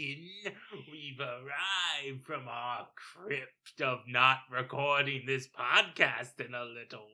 We've arrived from our crypt of not recording this podcast in a little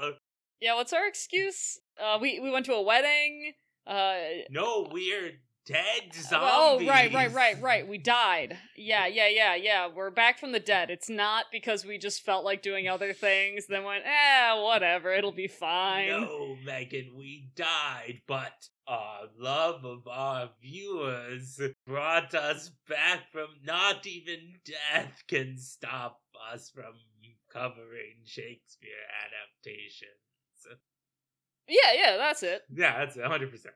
while. Yeah, what's our excuse? Uh, we we went to a wedding. Uh, No, we're dead zombies. oh, right, right, right, right. We died. Yeah, yeah, yeah, yeah. We're back from the dead. It's not because we just felt like doing other things, then went, eh, whatever, it'll be fine. No, Megan, we died, but our love of our viewers brought us back from not even death can stop us from covering Shakespeare adaptations. Yeah, yeah, that's it. Yeah, that's it, 100%.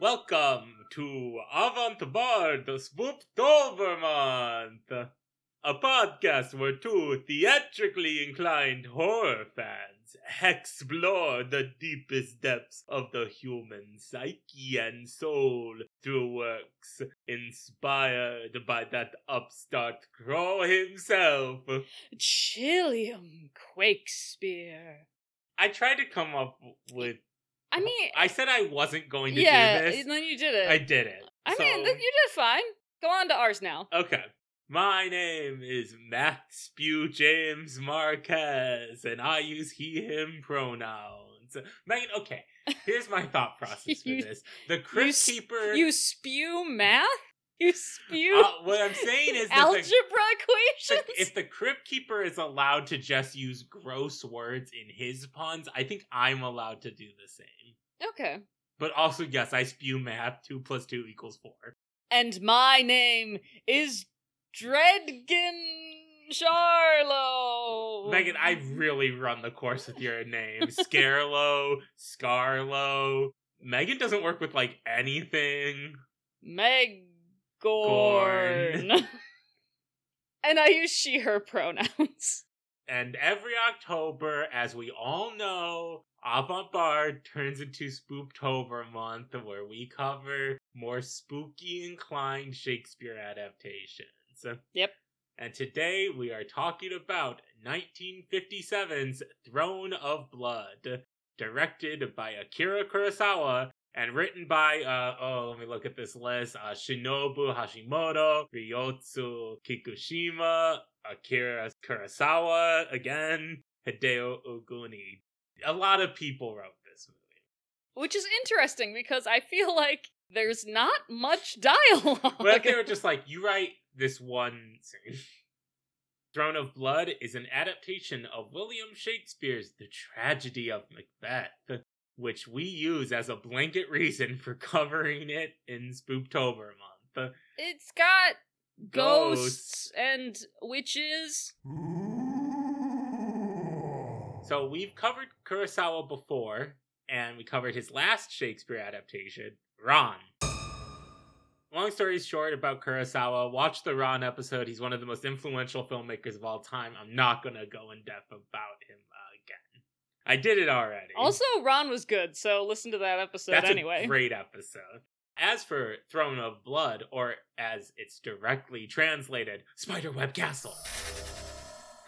Welcome to Avant Bard, month, a podcast where two theatrically inclined horror fans explore the deepest depths of the human psyche and soul through works inspired by that upstart crow himself. Chillium Quakespeare. I tried to come up with. I mean, I said I wasn't going to yeah, do this. and then you did it. I did it. I So- mean, you did fine. Go on to ours now. Okay. My name is Matt Spew James Marquez, and I use he, him pronouns. Megan, okay, here's my thought process for You- this. The Crypt s- Keeper. You spew math? You spew uh, what I'm saying is algebra the, equations? if the Crypt Keeper is allowed to just use gross words in his puns, I think I'm allowed to do the same. okay. But also, yes, I spew math. Two plus two equals four. And my name is Dredgen Charlo. Megan, I've really run the course with your name. Scarlo, Scarlo. Megan doesn't work with like anything. Meggorn. and I use she, her pronouns. And every October, as we all know, Avant Bard turns into Spooktober month, where we cover more spooky inclined Shakespeare adaptations. Yep. And today we are talking about 1957's Throne of Blood, directed by Akira Kurosawa and written by, uh, oh, let me look at this list, uh, Shinobu Hashimoto, Ryuzo Kikushima, Akira Kurosawa, again, Hideo Oguni. A lot of people wrote this movie. Which is interesting because I feel like there's not much dialogue. But they were just like, you write this one scene. Throne of Blood is an adaptation of William Shakespeare's The Tragedy of Macbeth, which we use as a blanket reason for covering it in Spooktober month. it's got ghosts, Ghosts. and witches. So we've covered Kurosawa before, and we covered his last Shakespeare adaptation, Ran. Long story short about Kurosawa, watch the Ran episode. He's one of the most influential filmmakers of all time. I'm not gonna go in depth about him uh, again. I did it already. Also, Ran was good, so listen to that episode That's anyway. a great episode. As for Throne of Blood, or as it's directly translated, Spiderweb Castle.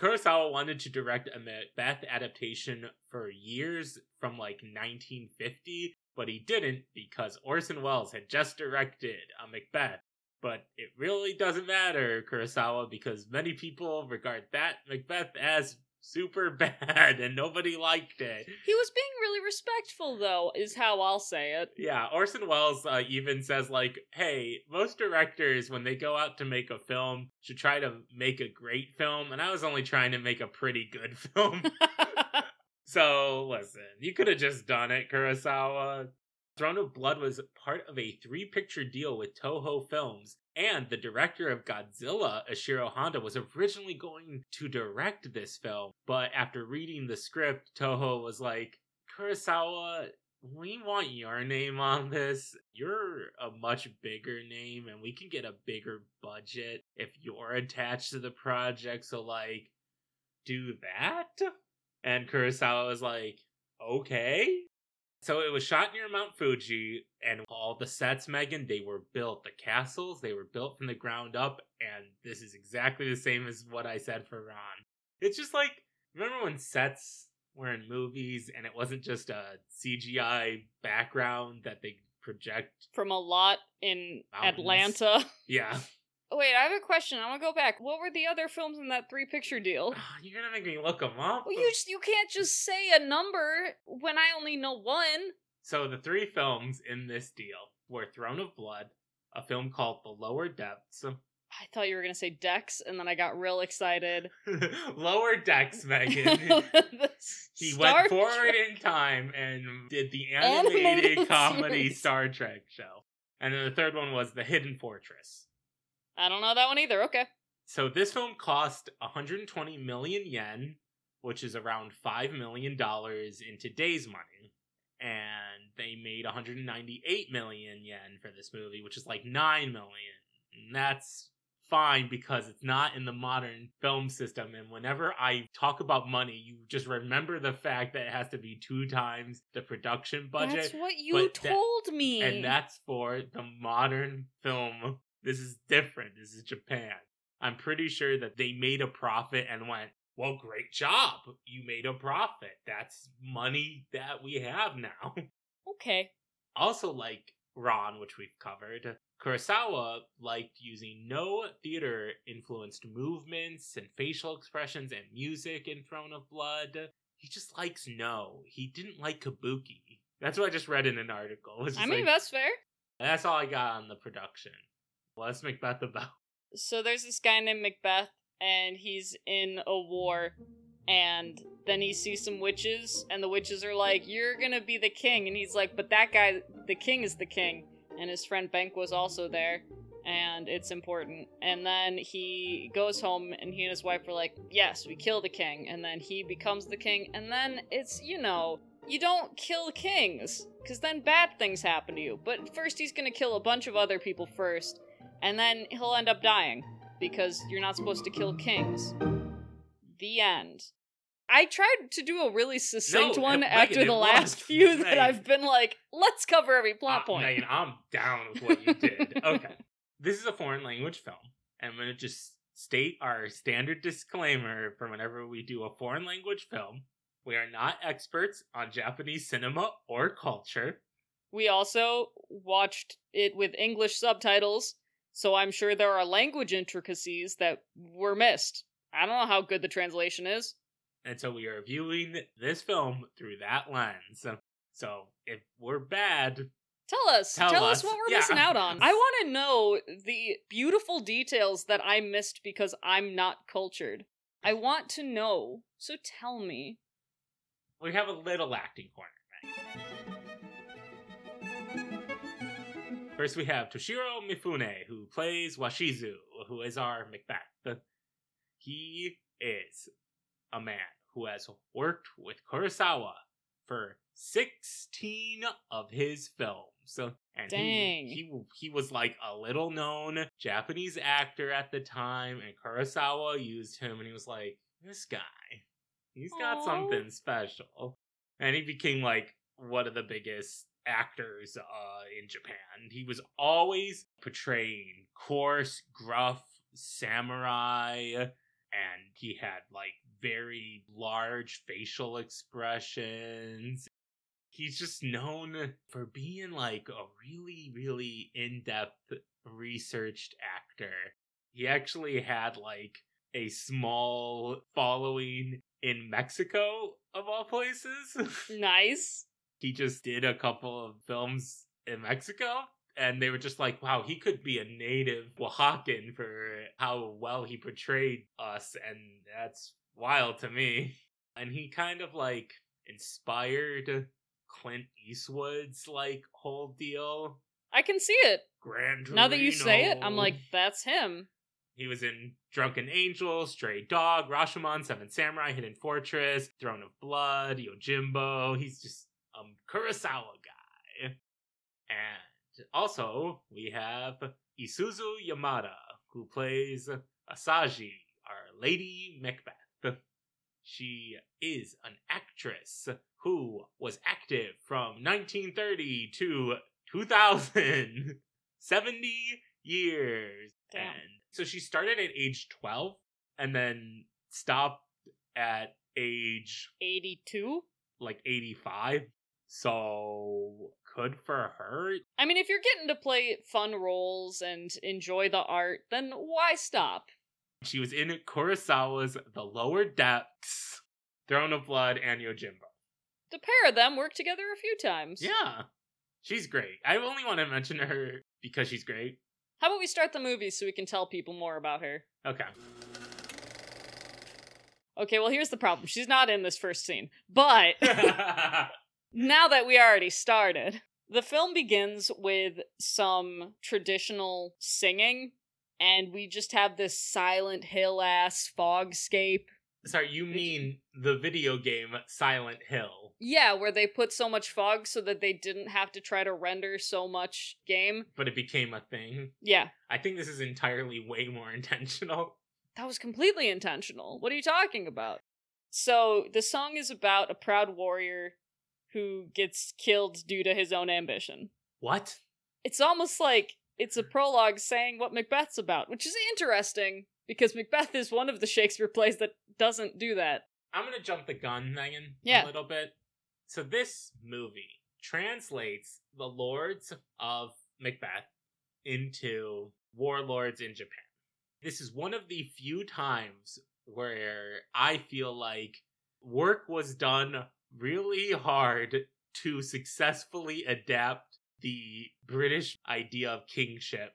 Kurosawa wanted to direct a Macbeth adaptation for years from like 1950, but he didn't because Orson Welles had just directed a Macbeth. But it really doesn't matter, Kurosawa, because many people regard that Macbeth as super bad and nobody liked it. He was being really respectful, though, is how I'll say it. Yeah, Orson Welles uh, even says like, "Hey, most directors when they go out to make a film should try to make a great film, and I was only trying to make a pretty good film." so listen, you could have just done it, Kurosawa. Throne of Blood was part of a three-picture deal with Toho Films, and the director of Godzilla, Ishiro Honda, was originally going to direct this film, but after reading the script, Toho was like, Kurosawa, we want your name on this. You're a much bigger name, and we can get a bigger budget if you're attached to the project. So, like, do that? And Kurosawa was like, okay. So it was shot near Mount Fuji, and all the sets, Megan, they were built. The castles, they were built from the ground up, and this is exactly the same as what I said for Ran. It's just like remember when sets were in movies and it wasn't just a CGI background that they project. From a lot in Mountains. Atlanta. Yeah, Wait, I have a question. I want to go back. What were the other films in that three picture deal? you're gonna make me look them up. Well, you just, you can't just say a number when I only know one. So the three films in this deal were Throne of Blood, a film called The Lower Depths, I thought you were gonna say Dex, and then I got real excited. Lower Decks, Megan. He Star went forward Trek- in time and did the animated, Animated comedy series. Star Trek show. And then the third one was The Hidden Fortress. I don't know that one either. Okay. So this film cost 120 million yen, which is around 5 million dollars in today's money. And they made 198 million yen for this movie, which is like 9 million. And that's fine because it's not in the modern film system and whenever I talk about money, you just remember the fact that it has to be two times the production budget. That's what you but that- told me. And that's for the modern film. This is different. This is Japan. I'm pretty sure that they made a profit and went, well, great job. You made a profit. That's money that we have now. okay. Also, like Ran, which we've covered, Kurosawa liked using Noh theater influenced movements and facial expressions and music in Throne of Blood. He just likes Noh. He didn't like kabuki. That's what I just read in an article. I mean, like- that's fair. that's all I got on the production. What's Macbeth about? So there's this guy named Macbeth, and he's in a war, and then he sees some witches, and the witches are like, "You're gonna be the king," and he's like, "But that guy, the king, is the king." And his friend Banquo was also there, and it's important. And then he goes home, and he and his wife are like, "Yes, we kill the king," and then he becomes the king, and then it's you know. You don't kill kings, because then bad things happen to you. But first, he's gonna kill a bunch of other people first, and then he'll end up dying because you're not supposed to kill kings. The end. I tried to do a really succinct No, one after the last few that. I've been like, let's cover every plot Uh, point. Megan, I'm down with what you did. okay. This is a foreign language film. and I'm going to just state our standard disclaimer for whenever we do a foreign language film. We are not experts on Japanese cinema or culture. We also watched it with English subtitles, so I'm sure there are language intricacies that were missed. I don't know how good the translation is. And so we are viewing this film through that lens. So if we're bad, Tell us. Tell Tell, us. us. what we're Yeah. missing out on. I want to know the beautiful details that I missed because I'm not cultured. I want to know. So tell me. we have a little acting corner. First, we have Toshiro Mifune, who plays Washizu, who is our Macbeth. He is a man who has worked with Kurosawa for 16 of his films. And Dang. He, he he was like a little known Japanese actor at the time, and Kurosawa used him, and he was like, "This guy, he's got Aw. something special." And he became like one of the biggest actors uh, in Japan. He was always portraying coarse, gruff samurai, and he had like very large facial expressions. He's just known for being like a really, really in depth researched actor. He actually had like a small following in Mexico, of all places. Nice. He just did a couple of films in Mexico. And they were just like, wow, he could be a native Oaxacan for how well he portrayed us. And that's wild to me. And he kind of like inspired Clint Eastwood's like whole deal. I can see it. Grand Now that you say it, I'm like, that's him. He was in Drunken Angel, Stray Dog, Rashomon, Seven Samurai, Hidden Fortress, Throne of Blood, Yojimbo. He's just a Kurosawa guy. And also, we have Isuzu Yamada, who plays Asaji, our Lady Macbeth. She is an actress who was active from 1930 to 2000. 70 years. Damn. And so she started at age 12 and then stopped at age 82? like 85. So good for her. I mean, if you're getting to play fun roles and enjoy the art, then why stop? She was in Kurosawa's The Lower Depths, Throne of Blood, and Yojimbo. The pair of them worked together a few times. Yeah. She's great. I only want to mention her because she's great. How about we start the movie so we can tell people more about her? Okay. Okay, well, here's the problem. She's not in this first scene. But now that we already started, the film begins with some traditional singing, and we just have this silent hill ass fogscape. Sorry, you mean the video game Silent Hill. Yeah, where they put so much fog so that they didn't have to try to render so much game. But it became a thing. Yeah, I think this is entirely way more intentional. that was completely intentional. What are you talking about? So, the song is about a proud warrior who gets killed due to his own ambition. What? it's almost like it's a prologue saying what Macbeth's about, which is interesting because Macbeth is one of the Shakespeare plays that doesn't do that. I'm gonna jump the gun, Megan, Yeah. a little bit. So this movie translates the lords of Macbeth into warlords in Japan. This is one of the few times where I feel like work was done really hard to successfully adapt the British idea of kingship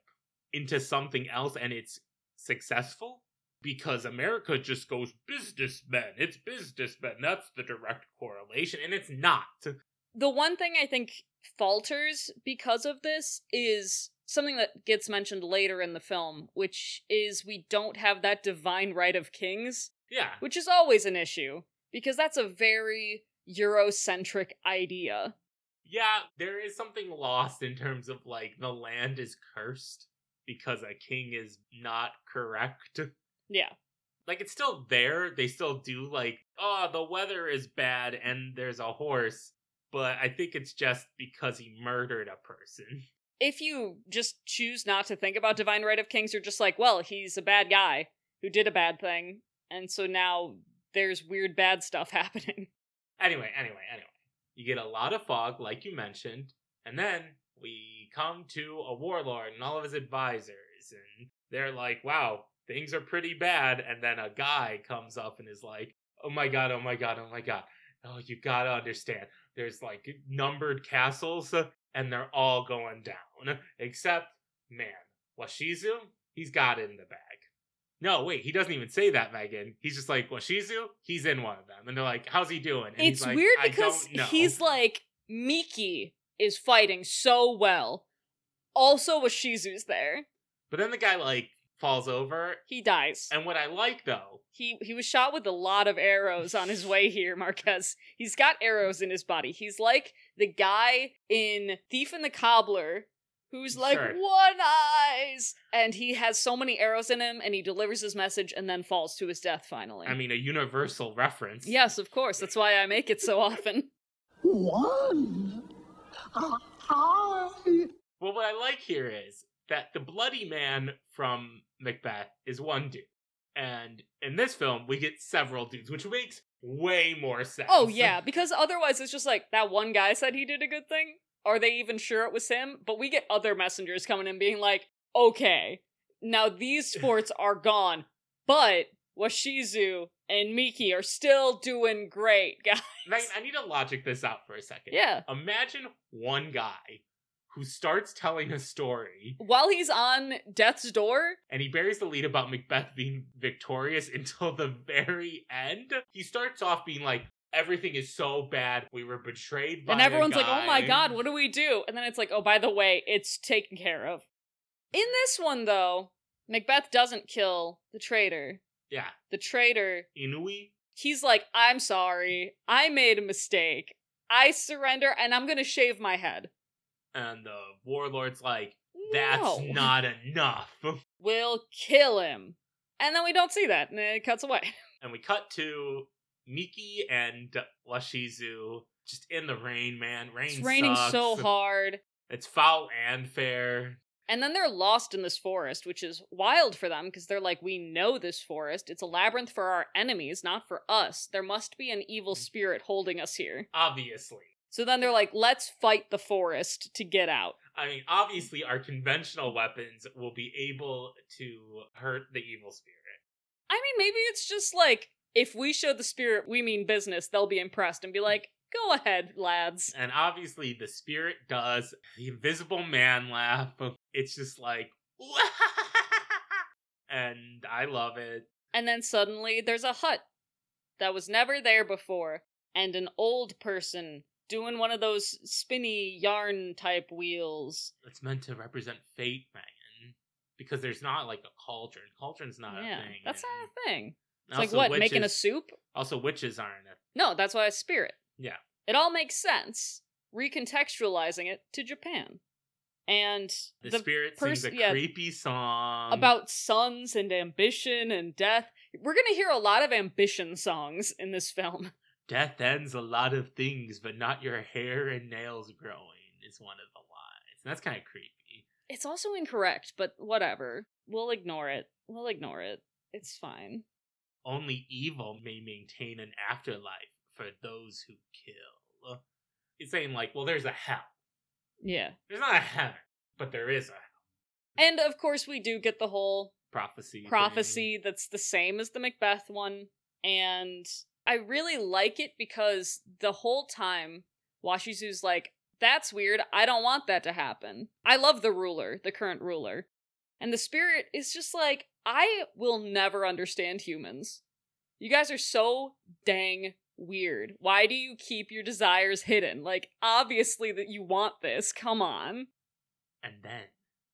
into something else and it's successful because America just goes businessmen. It's businessmen. That's the direct correlation, and it's not. The one thing I think falters because of this is something that gets mentioned later in the film, which is we don't have that divine right of kings, Yeah, which is always an issue because that's a very Eurocentric idea. yeah. There is something lost in terms of like the land is cursed because a king is not correct. Yeah. Like it's still there. They still do like, oh, the weather is bad and there's a horse, but I think it's just because he murdered a person. if you just choose not to think about divine right of kings you're just like well he's a bad guy who did a bad thing and so now there's weird bad stuff happening Anyway, anyway, anyway. You get a lot of fog, like you mentioned, and then we come to a warlord and all of his advisors, and they're like, wow, things are pretty bad. And then a guy comes up and is like, oh my god, oh my god, oh my god. Oh, you gotta understand. There's like numbered castles, and they're all going down. Except, man, Washizu, he's got it in the bag. No, wait, he doesn't even say that, Megan. He's just like, Washizu, he's in one of them. And they're like, how's he doing? And it's he's like, weird "I because don't know." he's like miki is fighting so well also washizu's there But then the guy, like, falls over. he dies And what I like, though, he he was shot with a lot of arrows on his way here marquez he's got arrows in his body he's like the guy in thief and the cobbler who's like Sure. one eyes and he has so many arrows in him and he delivers his message and then falls to his death finally I mean, a universal reference. yes of course that's why i make it so often One. I. Well, what I like here is that the bloody man from Macbeth is one dude. And in this film, we get several dudes, which makes way more sense. oh yeah because otherwise it's just like that one guy said he did a good thing are they even sure it was him but we get other messengers coming in being like okay now these sports are gone but washizu and miki are still doing great guys I need to logic this out for a second. yeah Imagine one guy who starts telling a story while he's on death's door and he buries the lead about Macbeth being victorious until the very end. He starts off being like, everything is so bad. We were betrayed by and everyone's like oh my god what do we do and then it's like oh by the way it's taken care of in this one though macbeth doesn't kill the traitor Yeah. the traitor Inui? he's like, I'm sorry. I made a mistake. I surrender and I'm gonna shave my head. And the warlord's like, that's No. not enough. We'll kill him. And then we don't see that, and it cuts away. And we cut to Miki and Washizu just in the rain, man. Rain It's raining so hard. It's foul and fair. And then they're lost in this forest, which is wild for them because they're like, we know this forest. It's a labyrinth for our enemies, not for us. There must be an evil mm. spirit holding us here. Obviously. So then they're like, let's fight the forest to get out. I mean, obviously, our conventional weapons will be able to hurt the evil spirit. I mean, maybe it's just like, if we show the spirit we mean business, they'll be impressed and be like, go ahead, lads. And obviously, the spirit does the invisible man laugh. It's just like, and I love it. And then suddenly there's a hut that was never there before, and an old person doing one of those spinny yarn type wheels. It's meant to represent fate, man. Because there's not like a cauldron. Cauldron's not yeah, a thing. that's and not a thing. It's also like what, making a soup? Also, witches aren't a. No, that's why it's spirit. Yeah. It all makes sense, recontextualizing it to Japan. And The, the spirit pers- sings a yeah, creepy song about sons and ambition and death. We're gonna hear a lot of ambition songs in this film. Death ends a lot of things, but not your hair and nails growing, is one of the lines. And that's kind of creepy. It's also incorrect, but whatever. We'll ignore it. We'll ignore it. It's fine. Only evil may maintain an afterlife for those who kill. It's saying, like, well, there's a hell. Yeah. There's not a heaven, but there is a hell. And of course, we do get the whole prophecy. thing. prophecy that's the same as the Macbeth one. And I really like it because the whole time, Washizu's like, that's weird. I don't want that to happen. I love the ruler, the current ruler. And the spirit is just like, I will never understand humans. You guys are so dang weird. Why do you keep your desires hidden? Like, obviously that you want this. Come on. And then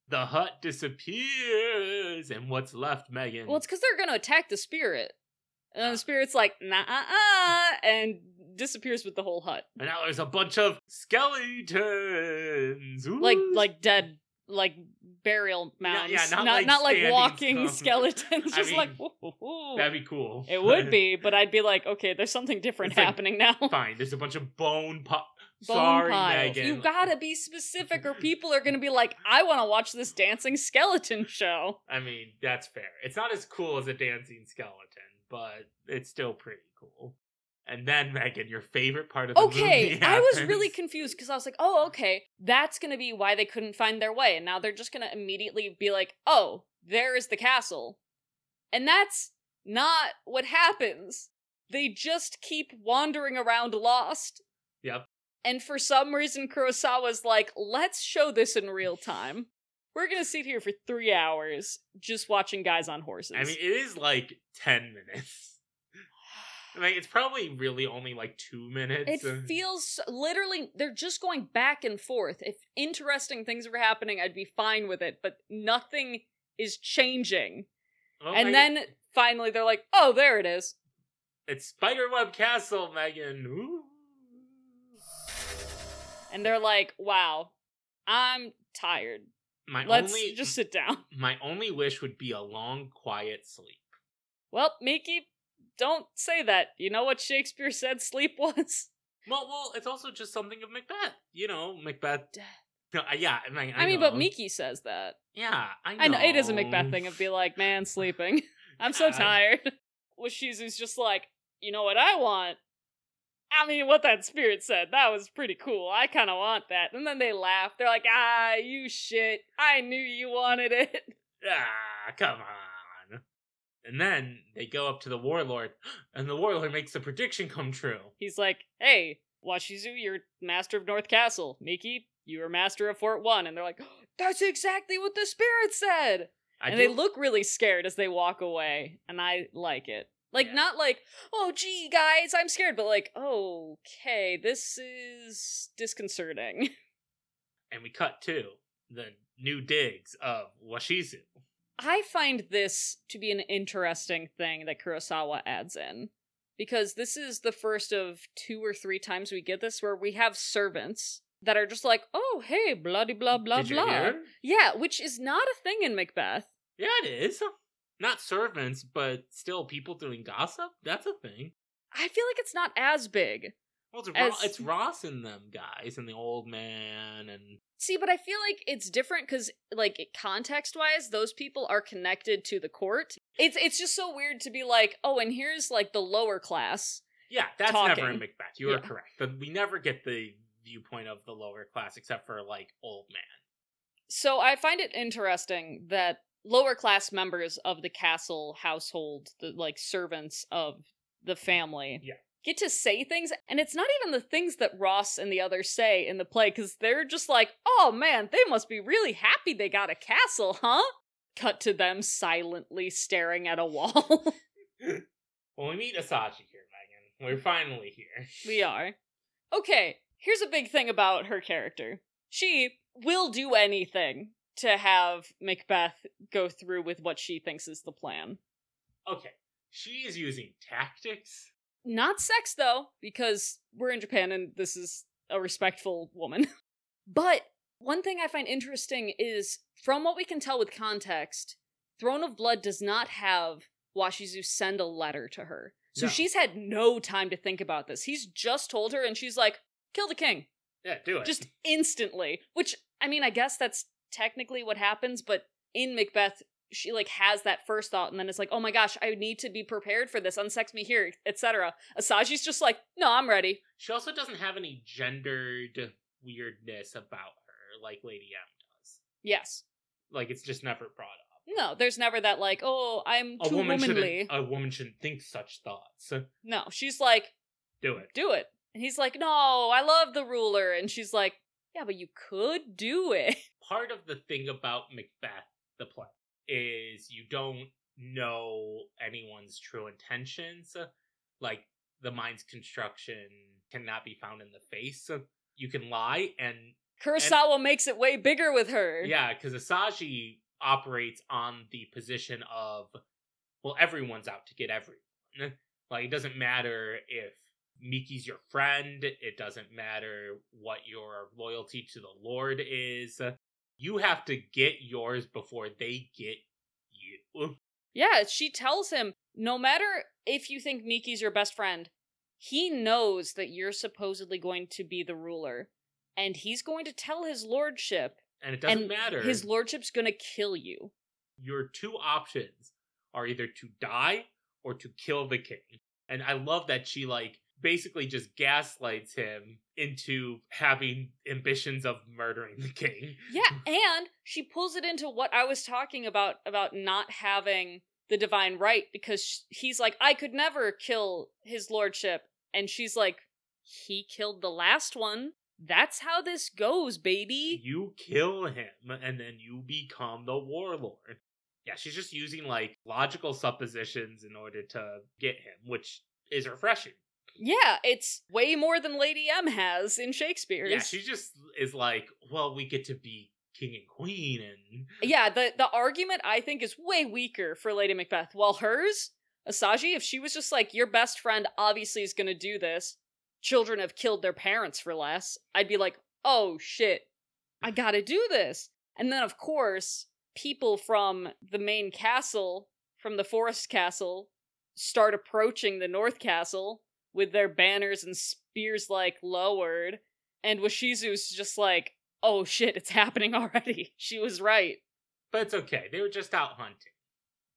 the hut disappears, and what's left, Megan? Well, it's because they're gonna attack the spirit. And the spirit's like, nah, uh, uh, and disappears with the whole hut. and now there's a bunch of skeletons. Like, like dead, like burial mounds. yeah, not not, like not like walking skeletons. Just like, mean, woo. that'd be cool. It would be, but I'd be like, okay, there's something different It's like- happening now. Fine. There's a bunch of bone pop. Bone Sorry, piles. Megan. You gotta be specific, or people are gonna be like, I want to watch this dancing skeleton show. I mean, that's fair. It's not as cool as a dancing skeleton, but it's still pretty cool. And then Megan, your favorite part of the Okay, movie. Okay, I was really confused because I was like, oh, okay, that's gonna be why they couldn't find their way. And now they're just gonna immediately be like, oh, there is the castle. And that's not what happens. They just keep wandering around lost. Yep. And for some reason, Kurosawa's like, let's show this in real time. We're gonna sit here for three hours just watching guys on horses. I mean, it is like ten minutes. Like it's probably really only like two minutes. It feels literally they're just going back and forth. If interesting things were happening, I'd be fine with it, but nothing is changing. Oh and then finally they're like, "Oh, there it is." it's Spiderweb Castle, Megan. Ooh. And they're like, "Wow, I'm tired. My Let's only just sit down." my only wish would be a long, quiet sleep. Well, Miki, don't say that. You know what Shakespeare said sleep was? Well, well, it's also just something of Macbeth. You know, Macbeth. No, yeah, I mean, I, I, mean, but. Miki says that. Yeah, I know. I know it is a Macbeth thing of be like, "Man, sleeping. I'm so tired." Washizu's just like, "You know what I want?" I mean, what that spirit said, that was pretty cool. I kind of want that. And then they laugh. They're like, ah, you shit. I knew you wanted it. Ah, come on. And then they go up to the warlord, and the warlord makes the prediction come true. He's like, hey, Washizu, you're master of North Castle. Miki, you are master of Fort One. And they're like, oh, that's exactly what the spirit said. I and do- they look really scared as they walk away. And I like it. Like, Yeah. not like, oh, gee, guys, I'm scared, but like, okay, this is disconcerting. and we cut to the new digs of Washizu. I find this to be an interesting thing that Kurosawa adds in. Because this is the first of two or three times we get this where we have servants that are just like, oh, hey, bloody blah blah Did blah. Yeah, which is not a thing in Macbeth. Yeah, it is. Not servants, but still people doing gossip. That's a thing. I feel like it's not as big. Well, it's, As- Ro- it's Ross and them guys and the old man and See, but I feel like it's different because, like, context wise, those people are connected to the court. It's it's just so weird to be like, oh, and here's like the lower class. yeah, that's never in Macbeth. You are correct. But we never get the viewpoint of the lower class except for like old man. So I find it interesting that lower class members of the castle household, the like servants of the family, Yeah. Get to say things, and it's not even the things that Ross and the others say in the play, because they're just like, oh man, they must be really happy they got a castle, huh? Cut to them silently staring at a wall. Well, we meet Asaji here, Megan. We're finally here. we are. Okay, here's a big thing about her character. She will do anything to have Macbeth go through with what she thinks is the plan. Okay, she is using tactics. Not sex, though, because we're in Japan and this is a respectful woman. but one thing I find interesting is from what we can tell with context, Throne of Blood does not have Washizu send a letter to her. So No. she's had no time to think about this. He's just told her, and she's like, kill the king. Yeah, do it. Just instantly. Which, I mean, I guess that's technically what happens, but in Macbeth, she like has that first thought and then it's like, oh my gosh, I need to be prepared for this. Unsex me here, etc. Asaji's just like, no, I'm ready. She also doesn't have any gendered weirdness about her like Lady M does. Yes. Like it's just never brought up. No, there's never that like, oh, I'm A too woman womanly. shouldn't. A woman shouldn't think such thoughts. No, she's like, Do it. do it. And he's like, no, I love the ruler. And she's like, yeah, but you could do it. Part of the thing about Macbeth, the play, is you don't know anyone's true intentions. Like the mind's construction cannot be found in the face. You can lie and Kurosawa makes it way bigger with her. Yeah, because Asaji operates on the position of, well, everyone's out to get everyone. Like, it doesn't matter if Miki's your friend, it doesn't matter what your loyalty to the Lord is. You have to get yours before they get you. Yeah, she tells him no matter if you think Miki's your best friend, he knows that you're supposedly going to be the ruler. And he's going to tell his lordship, And it doesn't and matter. his lordship's going to kill you. your two options are either to die or to kill the king. And I love that she like basically just gaslights him into having ambitions of murdering the king. Yeah, and she pulls it into what I was talking about about not having the divine right because he's like, I could never kill his lordship. And she's like, he killed the last one. That's how this goes, baby. You kill him and then you become the warlord. Yeah, she's just using like logical suppositions in order to get him, which is refreshing. Yeah, it's way more than Lady M has in Shakespeare's. Yeah, she just is like, well, we get to be king and queen and Yeah, the the argument I think is way weaker for Lady Macbeth. While hers, Asaji, if she was just like, your best friend obviously is gonna do this, children have killed their parents for less, I'd be like, oh shit, I gotta do this. And then of course, people from the main castle, from the forest castle, start approaching the north castle with their banners and spears like lowered. And Washizu's just like, oh shit, it's happening already. She was right. but it's okay. They were just out hunting.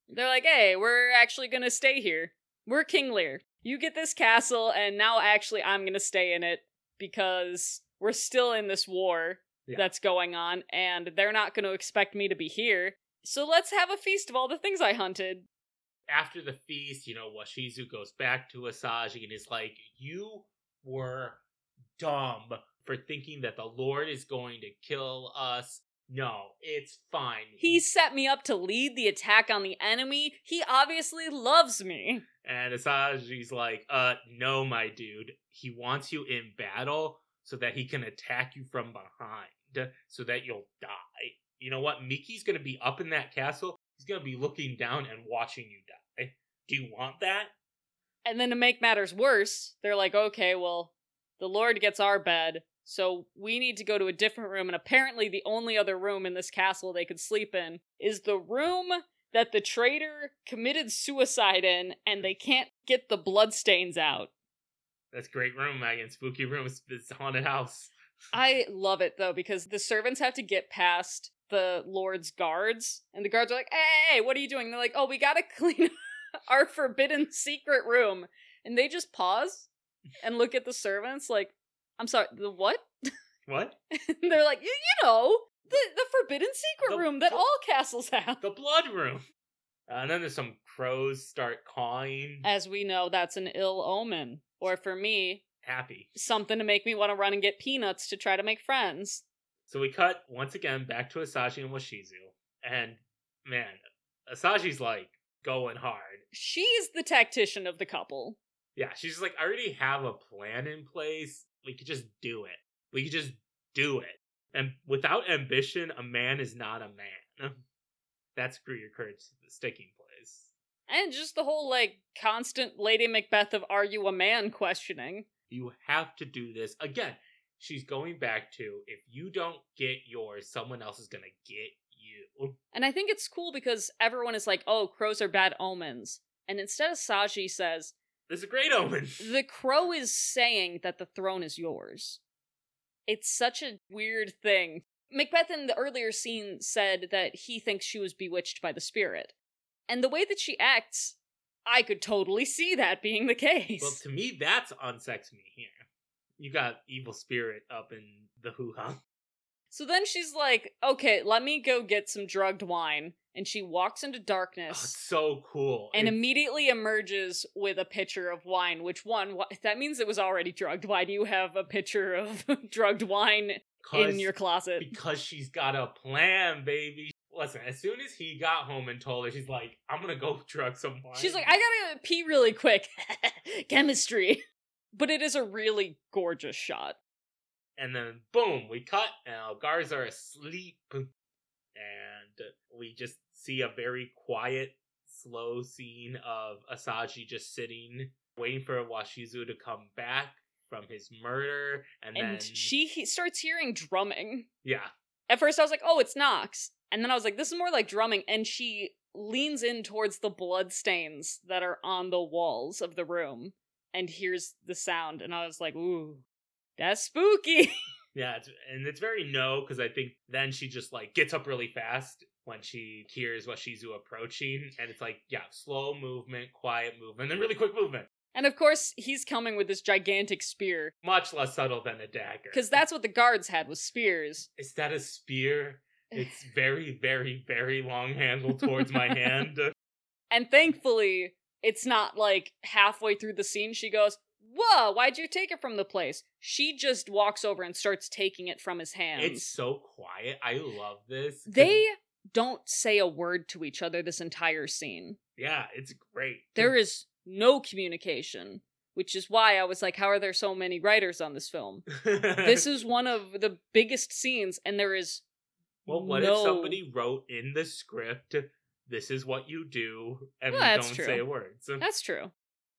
They're like, hey, we're actually gonna stay here. We're King Lear. You get this castle, and now actually I'm gonna stay in it because we're still in this war Yeah. that's going on, and they're not gonna expect me to be here. So let's have a feast of all the things I hunted. After the feast, you know, Washizu goes back to Asaji and is like, You were dumb for thinking that the Lord is going to kill us. No, it's fine. He set me up to lead the attack on the enemy. He obviously loves me. And Asaji's like, uh, no, my dude. He wants you in battle so that he can attack you from behind so that you'll die. You know what? Miki's gonna be up in that castle. He's gonna be looking down and watching you die. Do you want that? And then to make matters worse, they're like, okay, well, the Lord gets our bed, so we need to go to a different room. And apparently, the only other room in this castle they could sleep in is the room that the traitor committed suicide in, and they can't get the bloodstains out. That's a great room, Megan. Spooky room. It's, it's a haunted house. I love it though because the servants have to get past the Lord's guards, and the guards are like, "Hey, what are you doing?" they're like, "Oh, we gotta clean our forbidden secret room," and they just pause and look at the servants like, "I'm sorry, the what?" What? they're like, "You, you know, the the forbidden secret The room that bl- all castles have." The blood room. Uh, and then there's some crows start cawing. As we know, that's an ill omen, or for me, Happy. something to make me want to run and get peanuts to try to make friends. So we cut once again back to Asaji and Washizu. And man, Asaji's like going hard. She's the tactician of the couple. Yeah, she's like, I already have a plan in place. We could just do it. We could just do it. And without ambition, a man is not a man. That's where your courage sticking place. And just the whole, like, constant Lady Macbeth of are you a man questioning. You have to do this. Again, she's going back to if you don't get yours, someone else is gonna get you. And I think it's cool because everyone is like, oh, crows are bad omens. And instead of Saji says, This is a great omen. the crow is saying that the throne is yours. It's such a weird thing. Macbeth in the earlier scene said that he thinks she was bewitched by the spirit. And the way that she acts, I could totally see that being the case. Well, to me, that's unsex me here. You got evil spirit up in the hoo ha. so then she's like, okay, let me go get some drugged wine. And she walks into Oh, darkness. it's so cool. and It- immediately emerges with a pitcher of wine. Which one? Wh- that means it was already drugged. Why do you have a pitcher of drugged wine in your closet? because she's got a plan, baby. Listen, as soon as he got home and told her, she's like, "I'm gonna go drug some wine." She's like, I gotta pee really quick. Chemistry. But it is a really gorgeous shot. and then boom, we cut, and our guards are asleep, and we just see a very quiet, slow scene of Asaji just sitting, waiting for Washizu to come back from his murder, and, And then she he starts hearing drumming. yeah, At first, I was like, oh, it's knocks," And then I was like, this is more like drumming. And she leans in towards the blood stains that are on the walls of the room and hears the sound. And I was like, ooh, that's spooky. Yeah, it's, and it's very Noh because I think then she just like gets up really fast when she hears Washizu approaching, and it's like yeah, slow movement, quiet movement, then really quick movement. and of course, he's coming with this gigantic spear Much less subtle than a dagger. because that's what the guards had was spears. is that a spear? It's very, very, very long handle towards my hand. And thankfully, it's not like halfway through the scene she goes, Whoa, why'd you take it from the place? She just walks over and starts taking it from his hands. It's so quiet. I love this. They don't say a word to each other this entire scene. yeah, it's great. There is no communication, which is why I was like, how are there so many writers on this film? This is one of the biggest scenes, and there is. well. What no... if somebody wrote in the script, "This is what you do," and Well, we don't true. say a word? So That's true.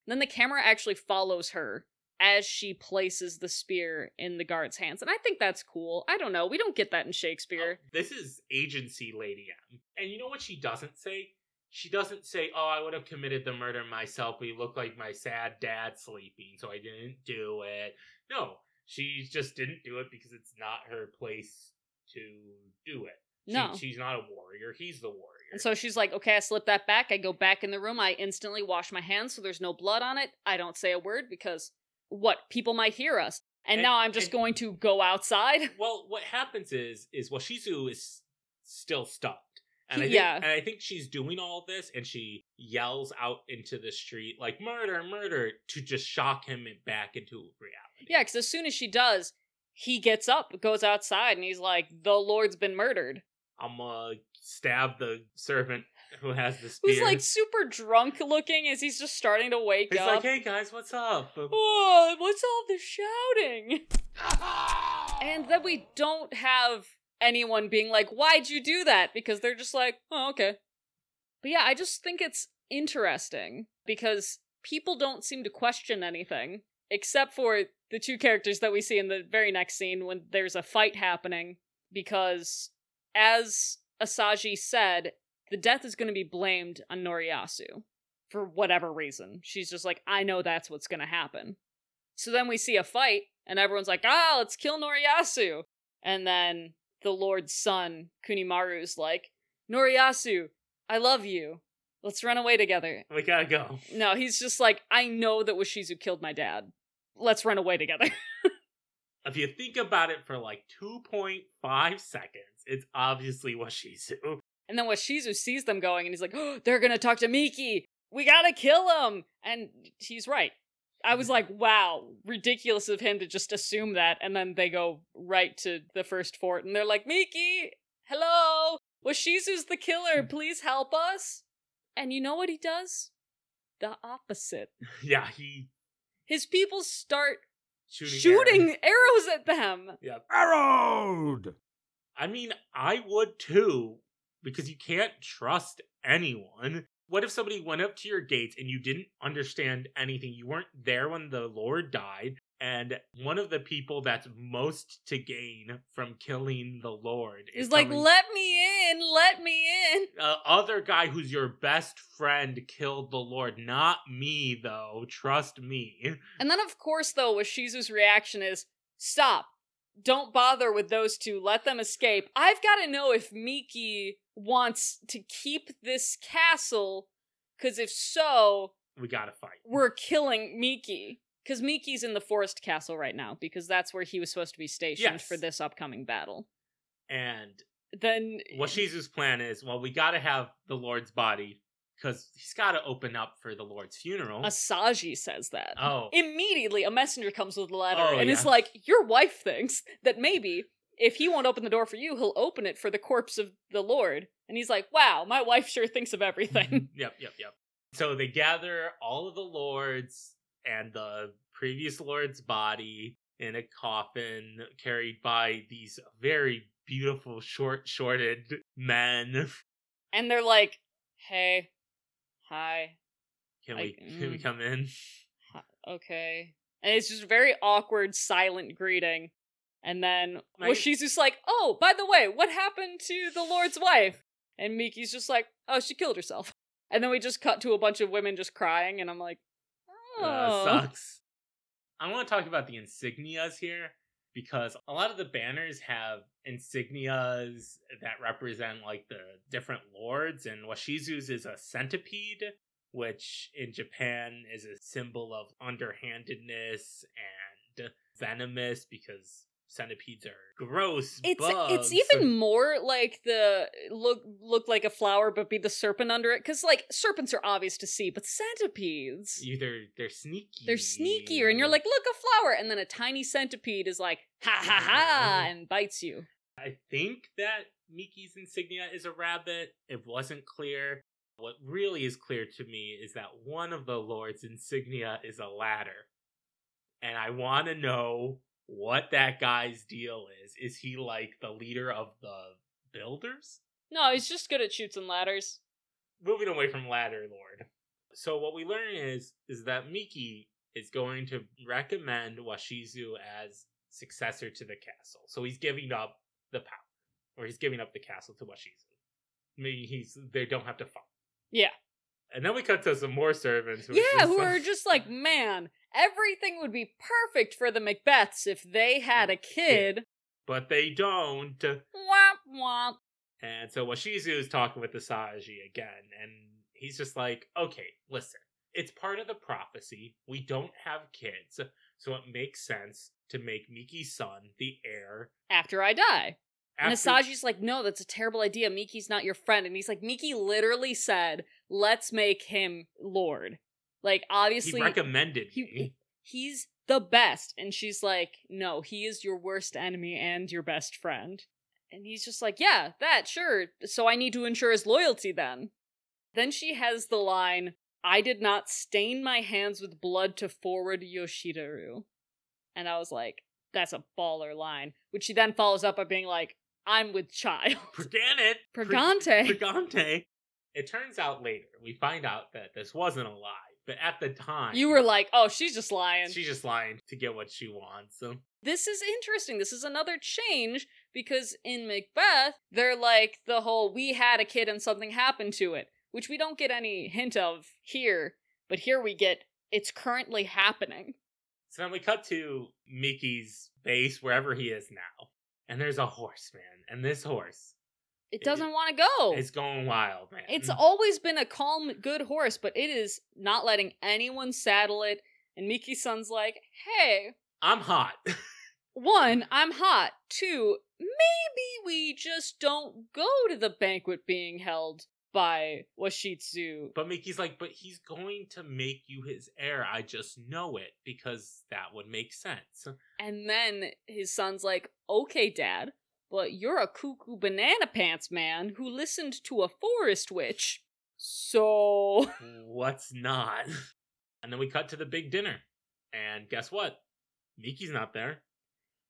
Then the camera actually follows her as she places the spear in the guard's hands. And I think that's cool. I don't know. We don't get that in Shakespeare. Oh, this is agency Lady M. And you know what she doesn't say? She doesn't say, "Oh, I would have committed the murder myself, but you look like my sad dad sleeping, so I didn't do it." No, she just didn't do it because it's not her place to do it. She- No. she's not a warrior. He's the warrior. And so she's like, okay, I slip that back. I go back in the room. I instantly wash my hands so there's no blood on it. I don't say a word because what? People might hear us. And, And- now I'm just and- going to go outside. Well, what happens is is Washizu is still stunned. And I think, yeah. and I think she's doing all this and she yells out into the street like murder, murder to just shock him back into reality. Yeah, because as soon as she does, he gets up, goes outside, and he's like, the Lord's been murdered. I'm gonna stab the servant who has the Who's spear. like super drunk looking as he's just starting to wake He's up. He's like, hey guys, what's up? Oh, what's all this shouting? And then we don't have anyone being like, why'd you do that? Because they're just like, oh, okay. But yeah, I just think it's interesting because people don't seem to question anything except for the two characters that we see in the very next scene when there's a fight happening. Because, as Asaji said, the death is going to be blamed on Noriyasu for whatever reason. She's just like, I know that's what's going to happen. So then we see a fight, and everyone's like, ah, let's kill Noriyasu. And then the Lord's son, Kunimaru's like, Noriyasu, I love you. Let's run away together. We gotta go. No, he's just like, I know that Washizu killed my dad. Let's run away together. If you think about it for like 2.5 seconds, it's obviously Washizu. and then Washizu sees them going, and he's like, oh, they're gonna talk to Miki. We gotta kill him. And he's right. I was like, wow, ridiculous of him to just assume that. And then they go right to the first fort, and they're like, Miki, hello, Washizu's the killer. Hmm. Please help us. And you know what he does? The opposite. yeah, he His people start shooting. shooting arrows. arrows at them. Yeah, Arrowed! I mean, I would too, because you can't trust anyone. What if somebody went up to your gates and you didn't understand anything? You weren't there when the Lord died, and one of the people that's most to gain from killing the Lord is He's like, telling- let me in, let me in. uh, other guy who's your best friend killed the Lord, not me though. Trust me. And then, of course, though, Washizu's reaction is stop. Don't bother with those two. Let them escape. I've got to know if Miki wants to keep this castle, because if so, We gotta fight. we're killing Miki. Because Miki's in the forest castle right now, because that's where he was supposed to be stationed Yes. for this upcoming battle. And Then Washizu's plan is, well, we gotta have the Lord's body because he's gotta open up for the Lord's funeral. Asaji says that. oh, Immediately, a messenger comes with a letter Oh, and is like, Your wife thinks that maybe if he won't open the door for you, he'll open it for the corpse of the Lord. And he's like, Wow, my wife sure thinks of everything. Mm-hmm. yep, yep, yep. So they gather all of the lords and the previous lord's body in a coffin carried by these very beautiful, short shorted men. and they're like, Hey, hi, Can I- we can we mm. come in? okay. And it's just a very awkward, silent greeting. And then My- just like, Oh, by the way, what happened to the Lord's wife? And Miki's just like, Oh, she killed herself. And then we just cut to a bunch of women just crying, and I'm like, Oh. Uh, sucks. I want to talk about the insignias here because a lot of the banners have insignias that represent like the different lords, and Washizu's is a centipede, which in Japan is a symbol of underhandedness and venomous because centipedes are gross. It's bugs. it's even more like the look look like a flower but be the serpent under it cuz like serpents are obvious to see but centipedes either they're sneaky, they're sneakier and you're like look a flower and then a tiny centipede is like ha ha ha uh-huh. and bites you. I think that Miki's insignia is a rabbit. It wasn't clear. What really is clear to me is that one of the Lord's insignia is a ladder. And I want to know what that guy's deal is. Is he like the leader of the builders? No, he's just good at Chutes and Ladders. Moving away from ladder lord. So what we learn is is that Miki is going to recommend Washizu as successor to the castle. So he's giving up the power, or he's giving up the castle to Washizu. Maybe he's they don't have to fight. Yeah. And then we cut to some more servants. Who Yeah, who like- are just like, man, everything would be perfect for the Macbeths if they had a kid. but they don't. Womp womp. And so Washizu is talking with Asaji again, and he's just like, okay, listen, it's part of the prophecy. We don't have kids, so it makes sense to make Miki's son the heir. After I die. And After- Asaji's like, no, that's a terrible idea. Miki's not your friend. And he's like, Miki literally said, let's make him Lord. Like, obviously, he recommended he- me. he's the best. And she's like, no, he is your worst enemy and your best friend. And he's just like, yeah, that, sure. So I need to ensure his loyalty then. Then she has the line, I did not stain my hands with blood to forward Yoshiteru. And I was like, that's a baller line. Which she then follows up by being like, I'm with child. Forget it. Pregante. Pregante. It turns out later, we find out that this wasn't a lie, but at the time, You were like, oh, she's just lying. she's just lying to get what she wants. So this is interesting. This is another change because in Macbeth, they're like the whole we had a kid and something happened to it, which we don't get any hint of here, but here we get it's currently happening. So then we cut to Miki's base, wherever he is now. And there's a horse, man. And this horse It doesn't want to go. It's going wild, man. It's mm. always been a calm, good horse, but it is not letting anyone saddle it. And Miki's son's like, hey, I'm hot. one, I'm hot. Two, maybe we just don't go to the banquet being held by Washizu. but Miki's like, but he's going to make you his heir. I just know it because that would make sense. And then his son's like, okay, dad, but you're a cuckoo banana pants man who listened to a forest witch. So. What's not? And then we cut to the big dinner. And guess what? Miki's not there.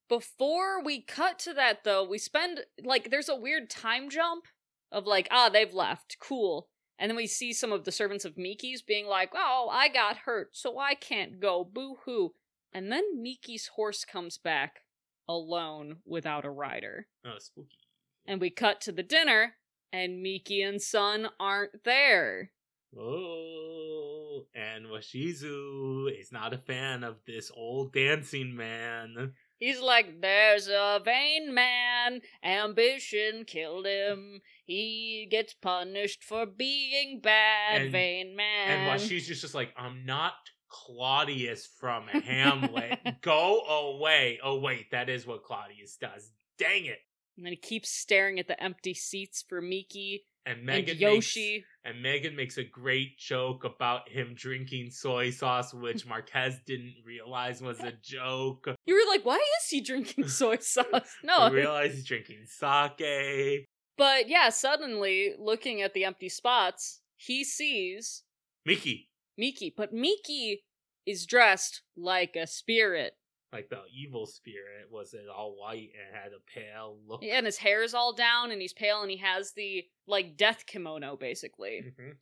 Before we cut to that, though, we spend like there's a weird time jump of like, ah, they've left, cool, and then we see some of the servants of Miki's being like, oh, I got hurt, so I can't go, boo hoo, and then Miki's horse comes back alone without a rider, Oh, spooky. and we cut to the dinner, and Miki and son aren't there. Oh, and Washizu is not a fan of this old dancing man. He's like, there's a vain man, ambition killed him. He gets punished for being bad, And- vain man. And Washizu's just like, I'm not Claudius from Hamlet. Go away. Oh, wait, that is what Claudius does. Dang it. And then he keeps staring at the empty seats for Miki And and Megan Yoshi. Makes, and Megan makes a great joke about him drinking soy sauce, which Marquez didn't realize was a joke. You were like, why is he drinking soy sauce? No. We realize he's drinking sake. But yeah, suddenly, looking at the empty spots, he sees Mickey, Miki. But Miki is dressed like a spirit. like the evil spirit, was it all white and had a pale look? Yeah, and his hair is all down and he's pale and he has the, like, death kimono, basically. Mhm.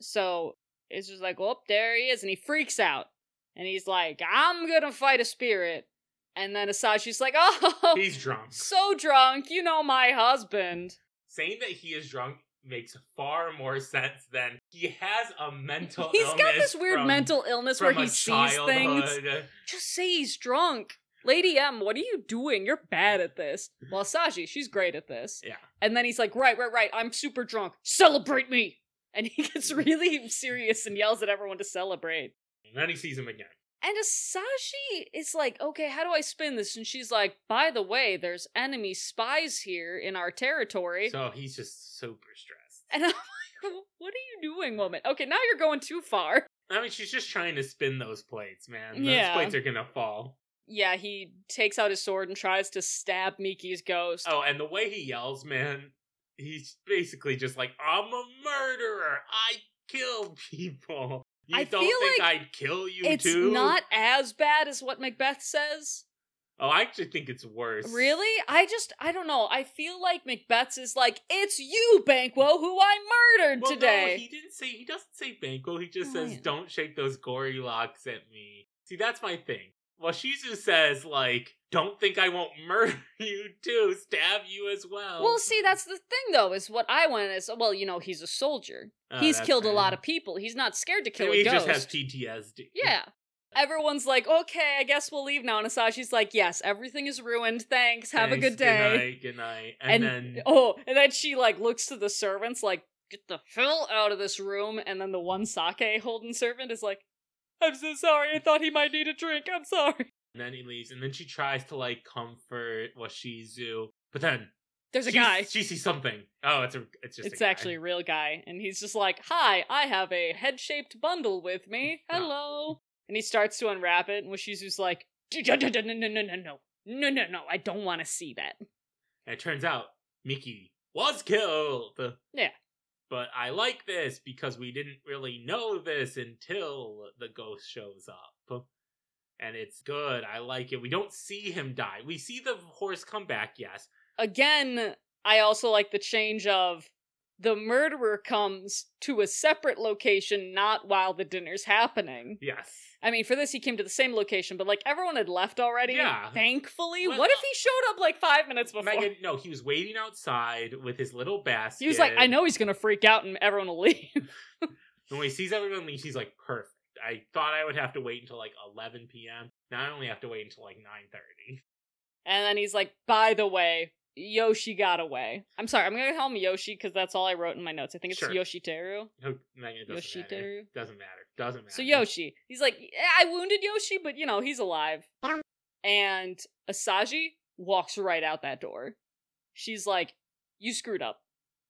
So it's just like, oh, there he is, and he freaks out, and he's like, "I'm gonna fight a spirit," and then Asaji's like, "Oh, He's drunk. so drunk, you know my husband." Saying that he is drunk makes far more sense than he has a mental He's got this weird from- mental illness where he sees things. Just say he's drunk. Lady M, what are you doing? You're bad at this. Well, Saji, she's great at this. Yeah. And then he's like, right, right, right, I'm super drunk. Celebrate me! And he gets mm. really serious and yells at everyone to celebrate. And then he sees him again. And Asaji is like, okay, how do I spin this? And she's like, by the way, there's enemy spies here in our territory. So he's just super stressed. and I'm like, what are you doing, woman? Okay, now you're going too far. I mean, she's just trying to spin those plates, man. Those Yeah. plates are gonna fall. Yeah, he takes out his sword and tries to stab Miki's ghost. Oh, and the way he yells, man, he's basically just like, I'm a murderer. I kill people. You I don't think like I'd kill you it's too? not as bad as what Macbeth says. Oh, I actually think it's worse. Really? I just, I don't know. I feel like Macbeth's is like, it's you, Banquo, who I murdered Well, today. no, he didn't say. He doesn't say Banquo. He just Oh, says, yeah. "Don't shake those gory locks at me." See, that's my thing. Well, Shizu says, like, "Don't think I won't murder you too, stab you as well." Well, see, that's the thing, though, is what I want is, well, you know, he's a soldier. Oh, he's killed a lot of people. He's not scared to kill Maybe a he ghost. just has PTSD. yeah. Everyone's like, okay, I guess we'll leave now. And Asaji's like, yes, everything is ruined. Thanks. Have a good day. Good night, good night. And, And, then oh, and then she like looks to the servants like, get the hell out of this room. And then the one sake holding servant is like, I'm so sorry. I thought he might need a drink. I'm sorry. and then he leaves, and then she tries to like comfort Washizu, but then There's a she, guy. She sees something. Oh, it's a. It's just. It's a guy. actually a real guy, and he's just like, "Hi, I have a head-shaped bundle with me. Ah. Hello." And he starts to unwrap it, and Washizu's like, "No, no, no, no, no, no, no, no, no, no! I don't want to see that." And it turns out Miki was killed. Yeah. But I like this because we didn't really know this until the ghost shows up. And it's good. I like it. We don't see him die. We see the horse come back, yes. Again, I also like the change of the murderer comes to a separate location, not while the dinner's happening. Yes. I mean, for this, he came to the same location, but like everyone had left already. Yeah. Thankfully, Well, what if he showed up like five minutes before? Megan, no, he was waiting outside with his little basket. he was like, "I know he's gonna freak out, and everyone will leave." When he sees everyone leave, he's like, perfect. I thought I would have to wait until like 11 p.m. Now I only have to wait until like 9:30. And then he's like, by the way, Yoshi got away. I'm sorry, I'm gonna call him Yoshi because that's all I wrote in my notes. I think it's Sure. Yoshiteru. Megan, doesn't matter. Yoshiteru. Doesn't matter. Doesn't matter. So Yoshi, he's like, "Yeah, I wounded Yoshi, but you know, he's alive. And Asaji walks right out that door. She's like, you screwed up.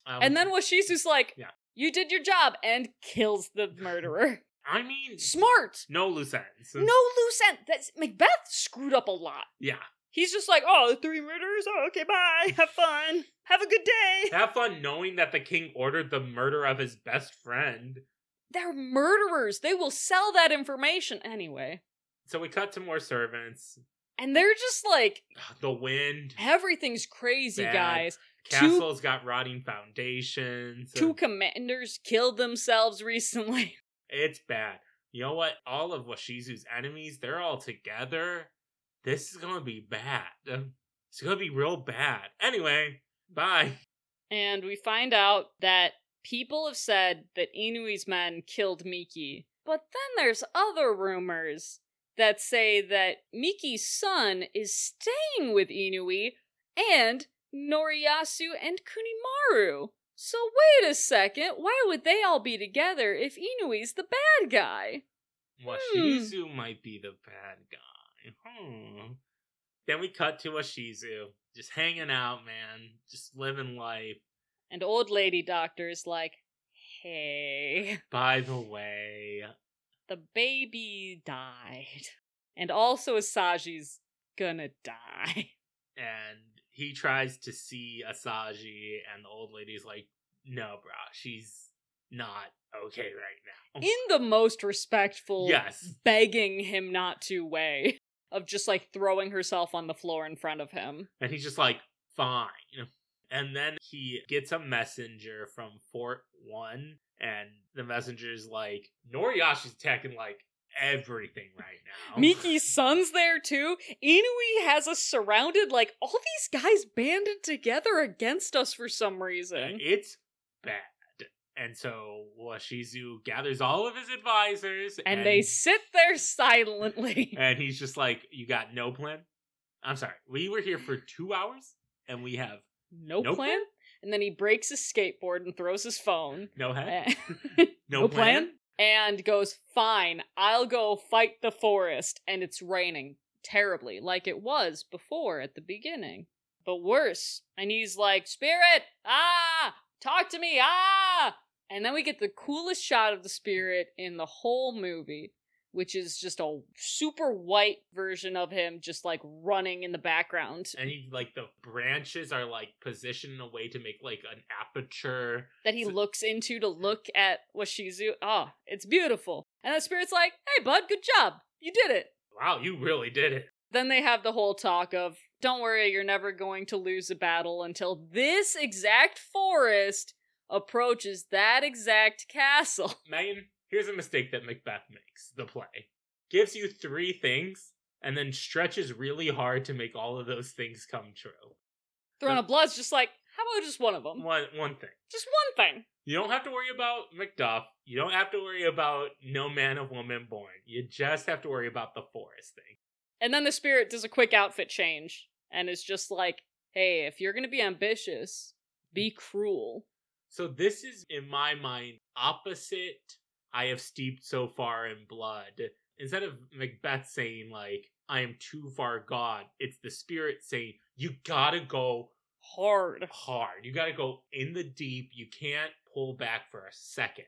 Um, And then Washizu's like, Yeah. you did your job, and kills the murderer. I mean, Smart! no loose ends. No loose end. That's Macbeth screwed up a lot. Yeah. He's just like, oh, three murders? Oh, okay, bye. Have fun. Have a good day. Have fun knowing that the king ordered the murder of his best friend. They're murderers. They will sell that information anyway. So we cut to more servants. And they're just like, The wind. everything's crazy, Bad. guys. Two, Castle's got rotting foundations. two commanders killed themselves recently. It's bad. You know what? All of Washizu's enemies, they're all together. This is gonna be bad. It's gonna be real bad. Anyway, bye. And we find out that people have said that Inui's men killed Miki. But then there's other rumors that say that Miki's son is staying with Inui and Noriyasu and Kunimaru. So wait a second, why would they all be together if Inui's the bad guy? Washizu hmm. might be the bad guy. Hmm. Then we cut to Washizu, just hanging out, man, just living life. And old lady doctor is like, hey, By the way, the baby died. And also Asaji's gonna die. and he tries to see Asaji, and the old lady's like, "No, bro, she's not okay right now." In the most respectful, yes, begging him not to way of just like throwing herself on the floor in front of him. and he's just like, "Fine." And then he gets a messenger from Fort One, and the messenger's like, "Noriyasu's attacking like everything right now." Miki's son's there too. Inui has us surrounded like all these guys banded together against us for some reason. It's bad. And so Washizu gathers all of his advisors And they sit there silently. and he's just like, You got no plan? I'm sorry. We were here for two hours and we have No, No plan? plan? And then he breaks his skateboard and throws his phone. no head, Eh. no, no plan. plan? and goes, Fine, I'll go fight the forest. And it's raining terribly, like it was before at the beginning. But worse. And he's like, Spirit, ah, talk to me, ah. And then we get the coolest shot of the spirit in the whole movie, which is just a super white version of him just like running in the background. And he like the branches are like positioned in a way to make like an aperture. that he So- looks into to look at Washizu. Oh, it's beautiful. And the spirit's like, hey, bud, good job. You did it. Wow, you really did it. Then they have the whole talk of, don't worry, you're never going to lose a battle until this exact forest approaches that exact castle. Megan, here's a mistake that Macbeth makes. The play gives you three things and then stretches really hard to make all of those things come true. Throne of Blood's just like, how about just one of them? One one thing. Just one thing. You don't have to worry about Macduff. You don't have to worry about no man of woman born. You just have to worry about the forest thing. And then the spirit does a quick outfit change and is just like, hey, if you're going to be ambitious, be mm. cruel. So this is, in my mind, opposite I have steeped so far in blood. Instead of Macbeth saying, like, I am too far gone, it's the spirit saying, you gotta go Hard. hard. You gotta go in the deep. You can't pull back for a second.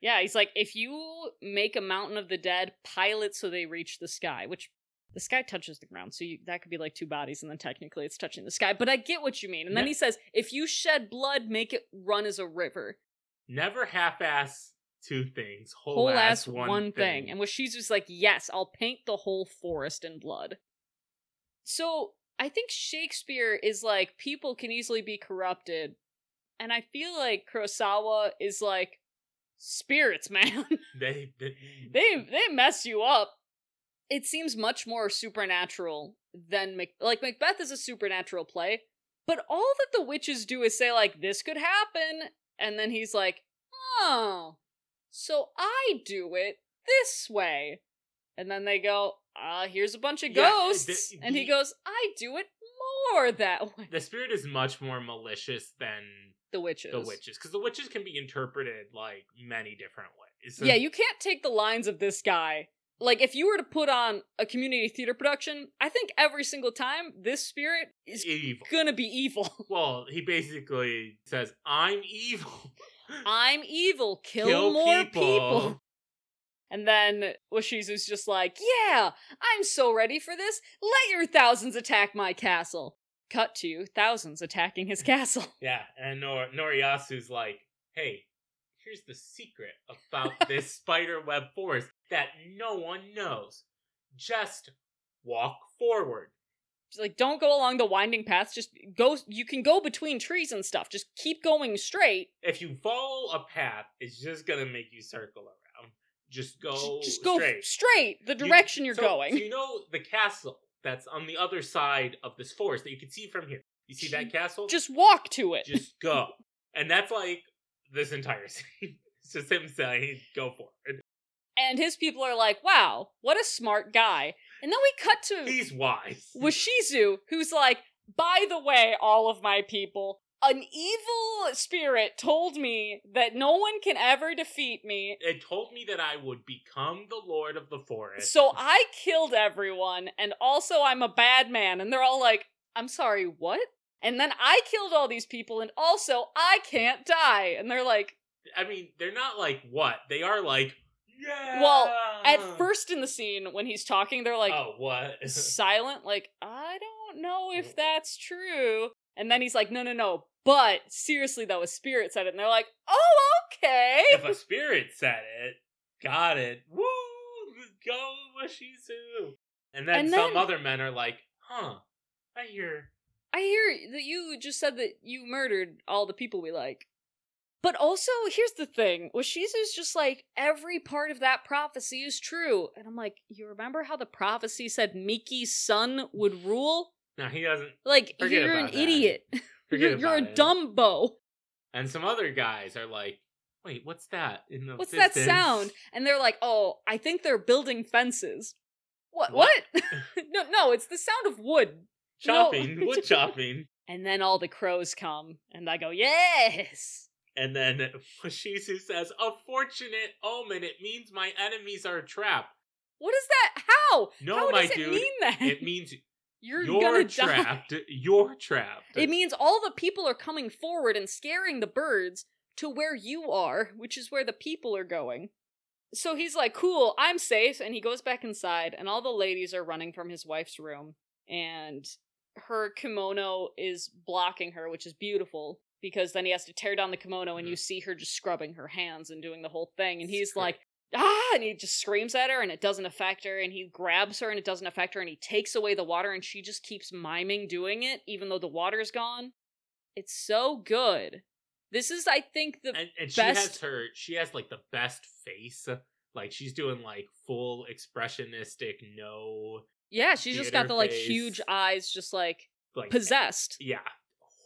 Yeah, he's like, if you make a mountain of the dead, pile it so they reach the sky, which the sky touches the ground, so you, that could be like two bodies, and then technically it's touching the sky. But I get what you mean. And then Yeah. he says, if you shed blood, make it run as a river. Never half ass two things. Whole, Whole ass, ass one, one, thing. thing. And Washizu's like, yes, I'll paint the whole forest in blood. So I think Shakespeare is like, people can easily be corrupted. And I feel like Kurosawa is like, spirits, man. they, they, they they mess you up. It seems much more supernatural than Mac- like Macbeth is a supernatural play, but all that the witches do is say like this could happen, and then he's like, oh, so I do it. this way. And then they go, uh, here's a bunch of Yeah, ghosts. the- and he the- goes, I do it more that way. The spirit is much more malicious than The witches. the witches because the witches can be interpreted like many different ways. Yeah, you can't take the lines of this guy. Like, if you were to put on a community theater production, I think every single time this spirit is evil. gonna be evil. Well, he basically says, "I'm evil. I'm evil. Kill, more people. people." And then Washizu's just like, Yeah, I'm so ready for this. Let your thousands attack my castle. Cut to thousands attacking his castle. Yeah, and Nor- Noriyasu's like, "Hey, here's the secret about this spider web forest that no one knows. Just walk forward. She's like, Don't go along the winding paths. Just go. You can go between trees and stuff. Just keep going straight. If you follow a path, it's just gonna make you circle around. Just go just go straight. straight the direction you, are so- going. So you know the castle that's on the other side of this forest that you can see from here. You see that castle? just walk to it. just go. And that's like this entire scene. It's just him saying, "Go for it." And his people are like, Wow, what a smart guy. And then we cut to He's wise. Washizu, who's like, by the way, all of my people, an evil spirit told me that no one can ever defeat me. It told me that I would become the lord of the forest. So I killed everyone, and also I'm a bad man. And they're all like, I'm sorry, what? And then I killed all these people, and also I can't die. And they're like, I mean, they're not like what? They are like, yeah. Well, at first in the scene, when he's talking, they're like, oh, what? silent, like, I don't know if that's true. And then he's like, no, no, no. But seriously, though, a spirit said it. And they're like, oh, okay. if a spirit said it, got it. Woo! Go Washizu. And then And some then- other men are like, huh? I hear. I hear that you just said that you murdered all the people we like. But also, here's the thing Washizu's just like, every part of that prophecy is true. And I'm like, you remember how the prophecy said Miki's son would rule? No, he doesn't. Like, Forget you're an that. idiot. Forget you're, you're a it. dumbo. And some other guys are like, wait, what's that in the What's that sound? And they're like, oh, I think they're building fences. What? What? What? no, no, it's the sound of wood. Chopping, wood chopping. And then all the crows come, and I go, yes. And then Shizu says, A fortunate omen. It means my enemies are trapped. What is that? How? No, How my does it dude, mean that? It means you're, you're, gonna die. trapped. You're trapped. It means all the people are coming forward and scaring the birds to where you are, which is where the people are going. So he's like, cool, I'm safe. And he goes back inside, and all the ladies are running from his wife's room. And her kimono is blocking her, which is beautiful because then he has to tear down the kimono and you see her just scrubbing her hands and doing the whole thing. And he's like, ah, and he just screams at her and it doesn't affect her. And he grabs her and it doesn't affect her. And he takes away the water and she just keeps miming doing it, even though the water's gone. It's so good. This is, I think, the and, and she has her she has like the best face like she's doing like full expressionistic no yeah. She's just got the like face. huge eyes, just like like possessed. yeah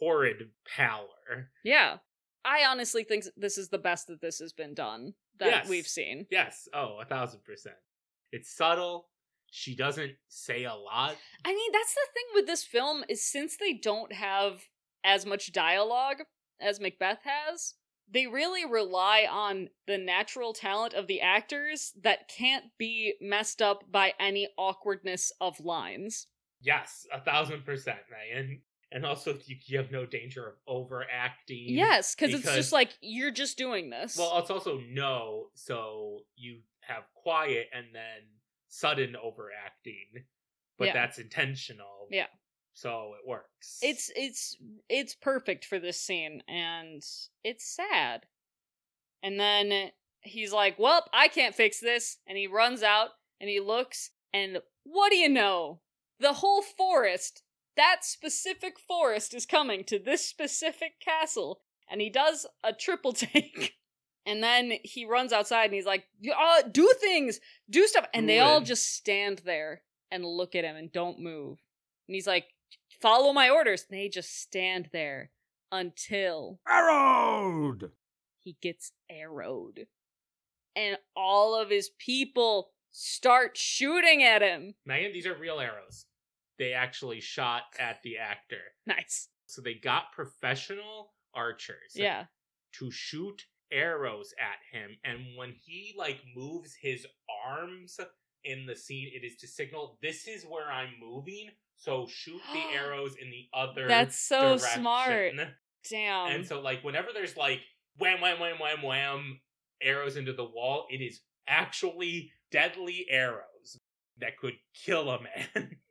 horrid pallor Yeah. I honestly think this is the best that this has been done that Yes. we've seen. yes oh a thousand percent it's subtle she doesn't say a lot I mean, that's the thing with this film is since they don't have as much dialogue as Macbeth has, they really rely on the natural talent of the actors that can't be messed up by any awkwardness of lines. yes a thousand percent Ryan. And also you, you have no danger of overacting Yes, because it's just like you're just doing this. well it's also no so you have quiet and then sudden overacting but Yeah. that's intentional Yeah. so it works it's it's it's perfect for this scene and it's sad and then he's like well i can't fix this and he runs out and he looks and what do you know the whole forest that specific forest is coming to this specific castle and he does a triple take and then he runs outside and he's like uh, do things do stuff and they all just stand there and look at him and don't move and he's like follow my orders. And they just stand there until Arrowed! he gets arrowed. and all of his people start shooting at him. Megan, these are real arrows. They actually shot at the actor. Nice. So they got professional archers Yeah. to shoot arrows at him. And when he like moves his arms in the scene, it is to signal this is where I'm moving. So shoot the arrows in the other That's so direction." smart. Damn. And so like whenever there's like wham wham wham wham wham arrows into the wall, it is actually deadly arrows that could kill a man.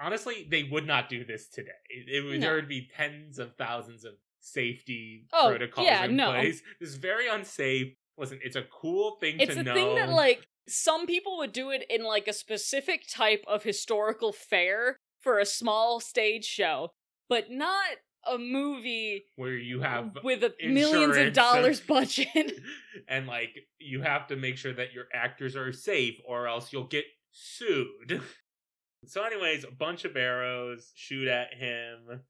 Honestly, they would not do this today. It would No. there would be tens of thousands of safety Oh, protocols yeah, in no. place. This is very unsafe. Listen, it's a cool thing it's to a know. thing that like some people would do it in like a specific type of historical fair for a small stage show, but not a movie where you have with a millions of dollars and- budget. and like you have to make sure that your actors are safe or else you'll get sued. So anyways, a bunch of arrows shoot at him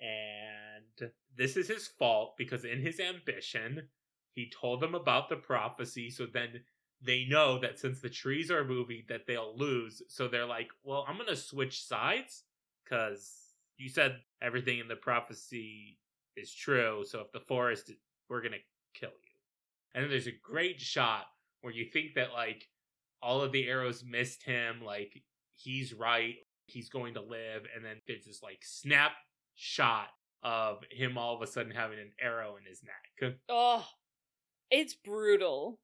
and this is his fault because in his ambition, he told them about the prophecy so then they know that since the trees are moving that they'll lose. So they're like, "Well, I'm to switch sides cuz you said everything in the prophecy is true. So if the forest we're to kill you." And then there's a great shot where you think that like all of the arrows missed him, like he's right, he's going to live, and then there's this like snap shot of him all of a sudden having an arrow in his neck. oh, it's brutal.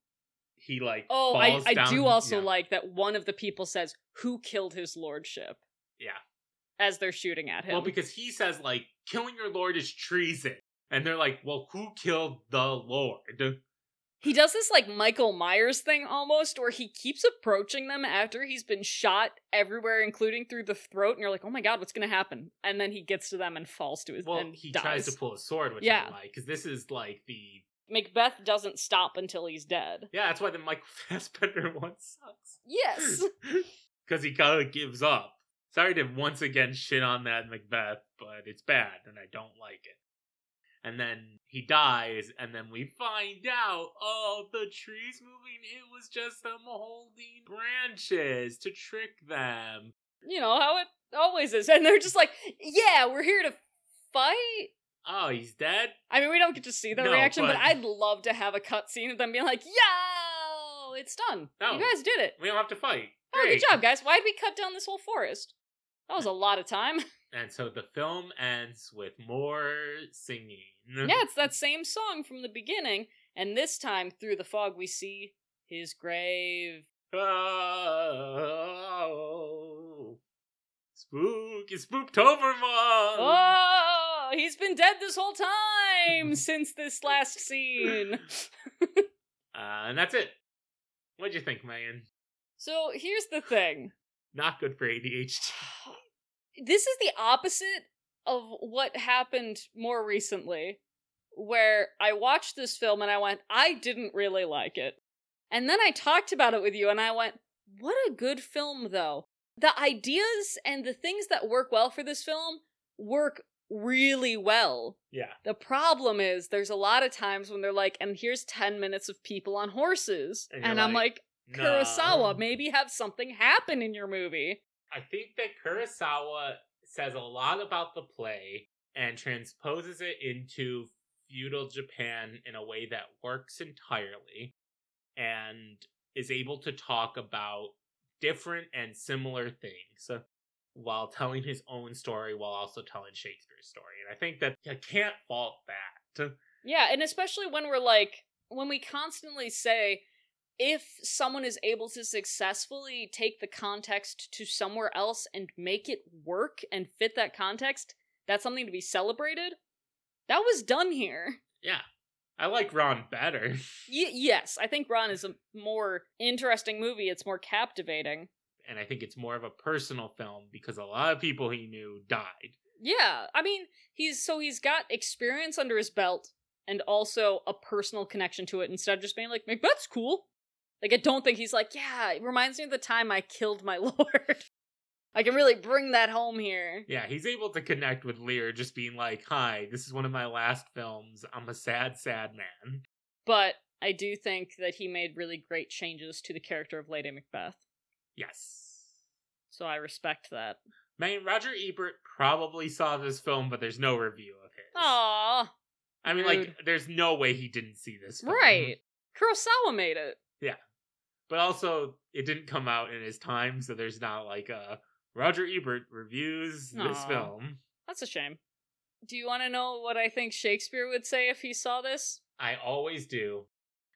He like Oh, I, I down- do also yeah. like that one of the people says, Who killed his lordship? Yeah. As they're shooting at him. Well, because he says like killing your lord is treason, and they're like, well, who killed the lord? He does this like Michael Myers thing almost, where he keeps approaching them after he's been shot everywhere, including through the throat, and you're like, "Oh my god, what's gonna happen?" And then he gets to them and falls to his Well, and he dies. tries to pull a sword, which Yeah. I like because this is like the Macbeth doesn't stop until he's dead. yeah. That's why the Michael Fassbender one sucks. Yes. because he kind of gives up. Sorry to once again shit on that Macbeth, but it's bad and I don't like it. And then he dies, and then we find out, oh, the trees moving, it was just them holding branches to trick them. you know how it always is, and they're just like, "Yeah, we're here to fight." Oh, he's dead? I mean, we don't get to see their No, reaction, but... but- I'd love to have a cutscene of them being like, "Yo, it's done. No. You guys did it. We don't have to fight. Oh, good job, guys. Why'd we cut down this whole forest? That was a lot of time." And so the film ends with more singing. Yeah, it's that same song from the beginning, and this time through the fog we see his grave. Oh, spooky Spooktobermon! Oh, he's been dead this whole time since this last scene. Uh, and that's it. What'd you think, Megan? So here's the thing. Not good for ADHD. This is the opposite of what happened more recently, where I watched this film and I went, I didn't really like it. And then I talked about it with you and I went, what a good film, though. The ideas and the things that work well for this film work really well. Yeah. The problem is there's a lot of times when they're like, and here's 10 minutes of people on horses. And And, I'm like, like, Kurosawa, maybe have something happen in your movie. I think that Kurosawa says a lot about the play and transposes it into feudal Japan in a way that works entirely and is able to talk about different and similar things while telling his own story while also telling Shakespeare's story. And I think that you can't fault that. Yeah, and especially when we're like, when we constantly say, if someone is able to successfully take the context to somewhere else and make it work and fit that context, that's something to be celebrated. That was done here. Yeah. I like Ran better. Y- yes, I think Ran is a more interesting movie. It's more captivating. and I think it's more of a personal film because a lot of people he knew died. Yeah, I mean, he's so he's got experience under his belt and also a personal connection to it instead of just being like, Macbeth's cool. Like, I don't think he's like, yeah, it reminds me of the time I killed my lord. I can really bring that home here. Yeah, he's able to connect with Lear just being like, "Hi, this is one of my last films. I'm a sad, sad man." But I do think that he made really great changes to the character of Lady Macbeth. Yes. So I respect that. Man, Roger Ebert probably saw this film, but there's no review of his. Aww. I mean, rude. like, there's no way he didn't see this film. Right. Kurosawa made it. But also, it didn't come out in his time, so there's not like a Roger Ebert reviews this film. That's a shame. Do you want to know what I think Shakespeare would say if he saw this? I always do.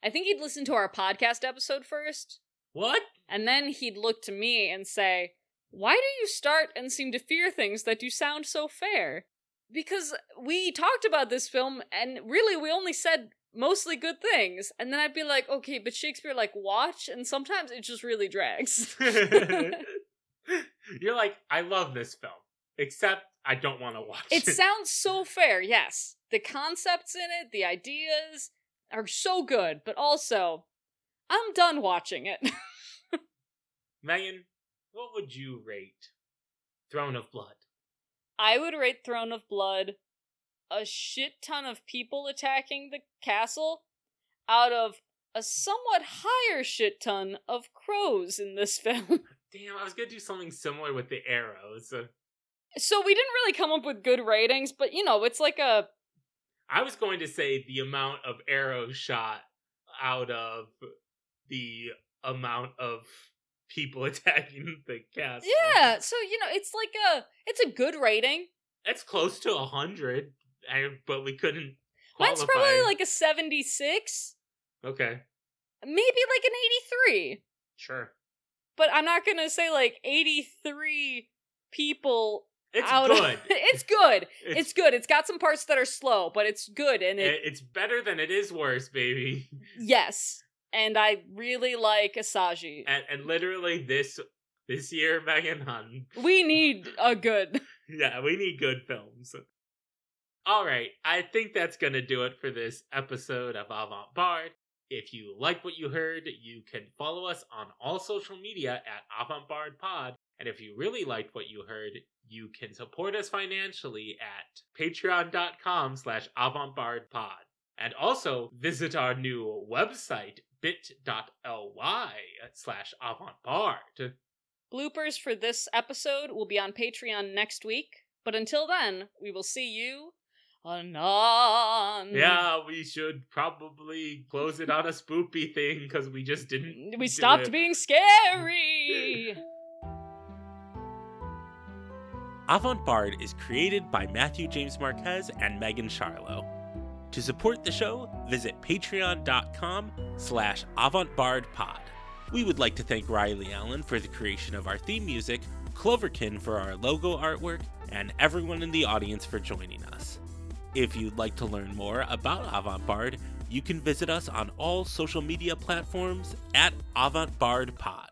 I think he'd listen to our podcast episode first, What? and then he'd look to me and say, Why do you start and seem to fear things that do sound so fair? Because we talked about this film, and really we only said mostly good things. And then I'd be like, Okay, but Shakespeare, like, watch, and sometimes it just really drags. You're like, I love this film, except I don't want to watch it it. sounds so fair, yes. The concepts in it, the ideas are so good, but also, I'm done watching it. Megan, what would you rate Throne of Blood? I would rate Throne of Blood a shit ton of people attacking the castle out of a somewhat higher shit ton of crows in this film. Damn, I was gonna do something similar with the arrows. So we didn't really come up with good ratings, but you know, it's like a I was going to say the amount of arrows shot out of the amount of people attacking the castle. Yeah, so you know, it's like a it's a good rating. It's close to a hundred, I- but we couldn't. Mine's probably like a 76, okay, maybe like an 83. sure. But I'm not going to say like 83 people It's out of- good. it's good. It's, good. It's got some parts that are slow, but it's good and it it- it's better than it is worse, baby. yes. And I really like Asaji. And, and literally this this year, Megan Hunt. We need a good. Yeah, we need good films. All right, I think that's going to do it for this episode of Avant Bard. If you like what you heard, you can follow us on all social media at Avant Bard Pod. And if you really liked what you heard, you can support us financially at patreon.com slash avantbardpod. And also visit our new website, bit.ly slash avantbard. Bloopers for this episode will be on Patreon next week. But until then, we will see you anon. Yeah, we should probably close it on a spoopy thing because we just didn't. We stopped it. being scary. Avant Bard is created by Matthew James Marquez and Megan Charlo. To support the show, visit patreon.com slash avantbardpod. We would like to thank Riley Allen for the creation of our theme music, Cloverkin for our logo artwork, and everyone in the audience for joining us. If you'd like to learn more about Avant Bard, you can visit us on all social media platforms at Avant Bard Pod.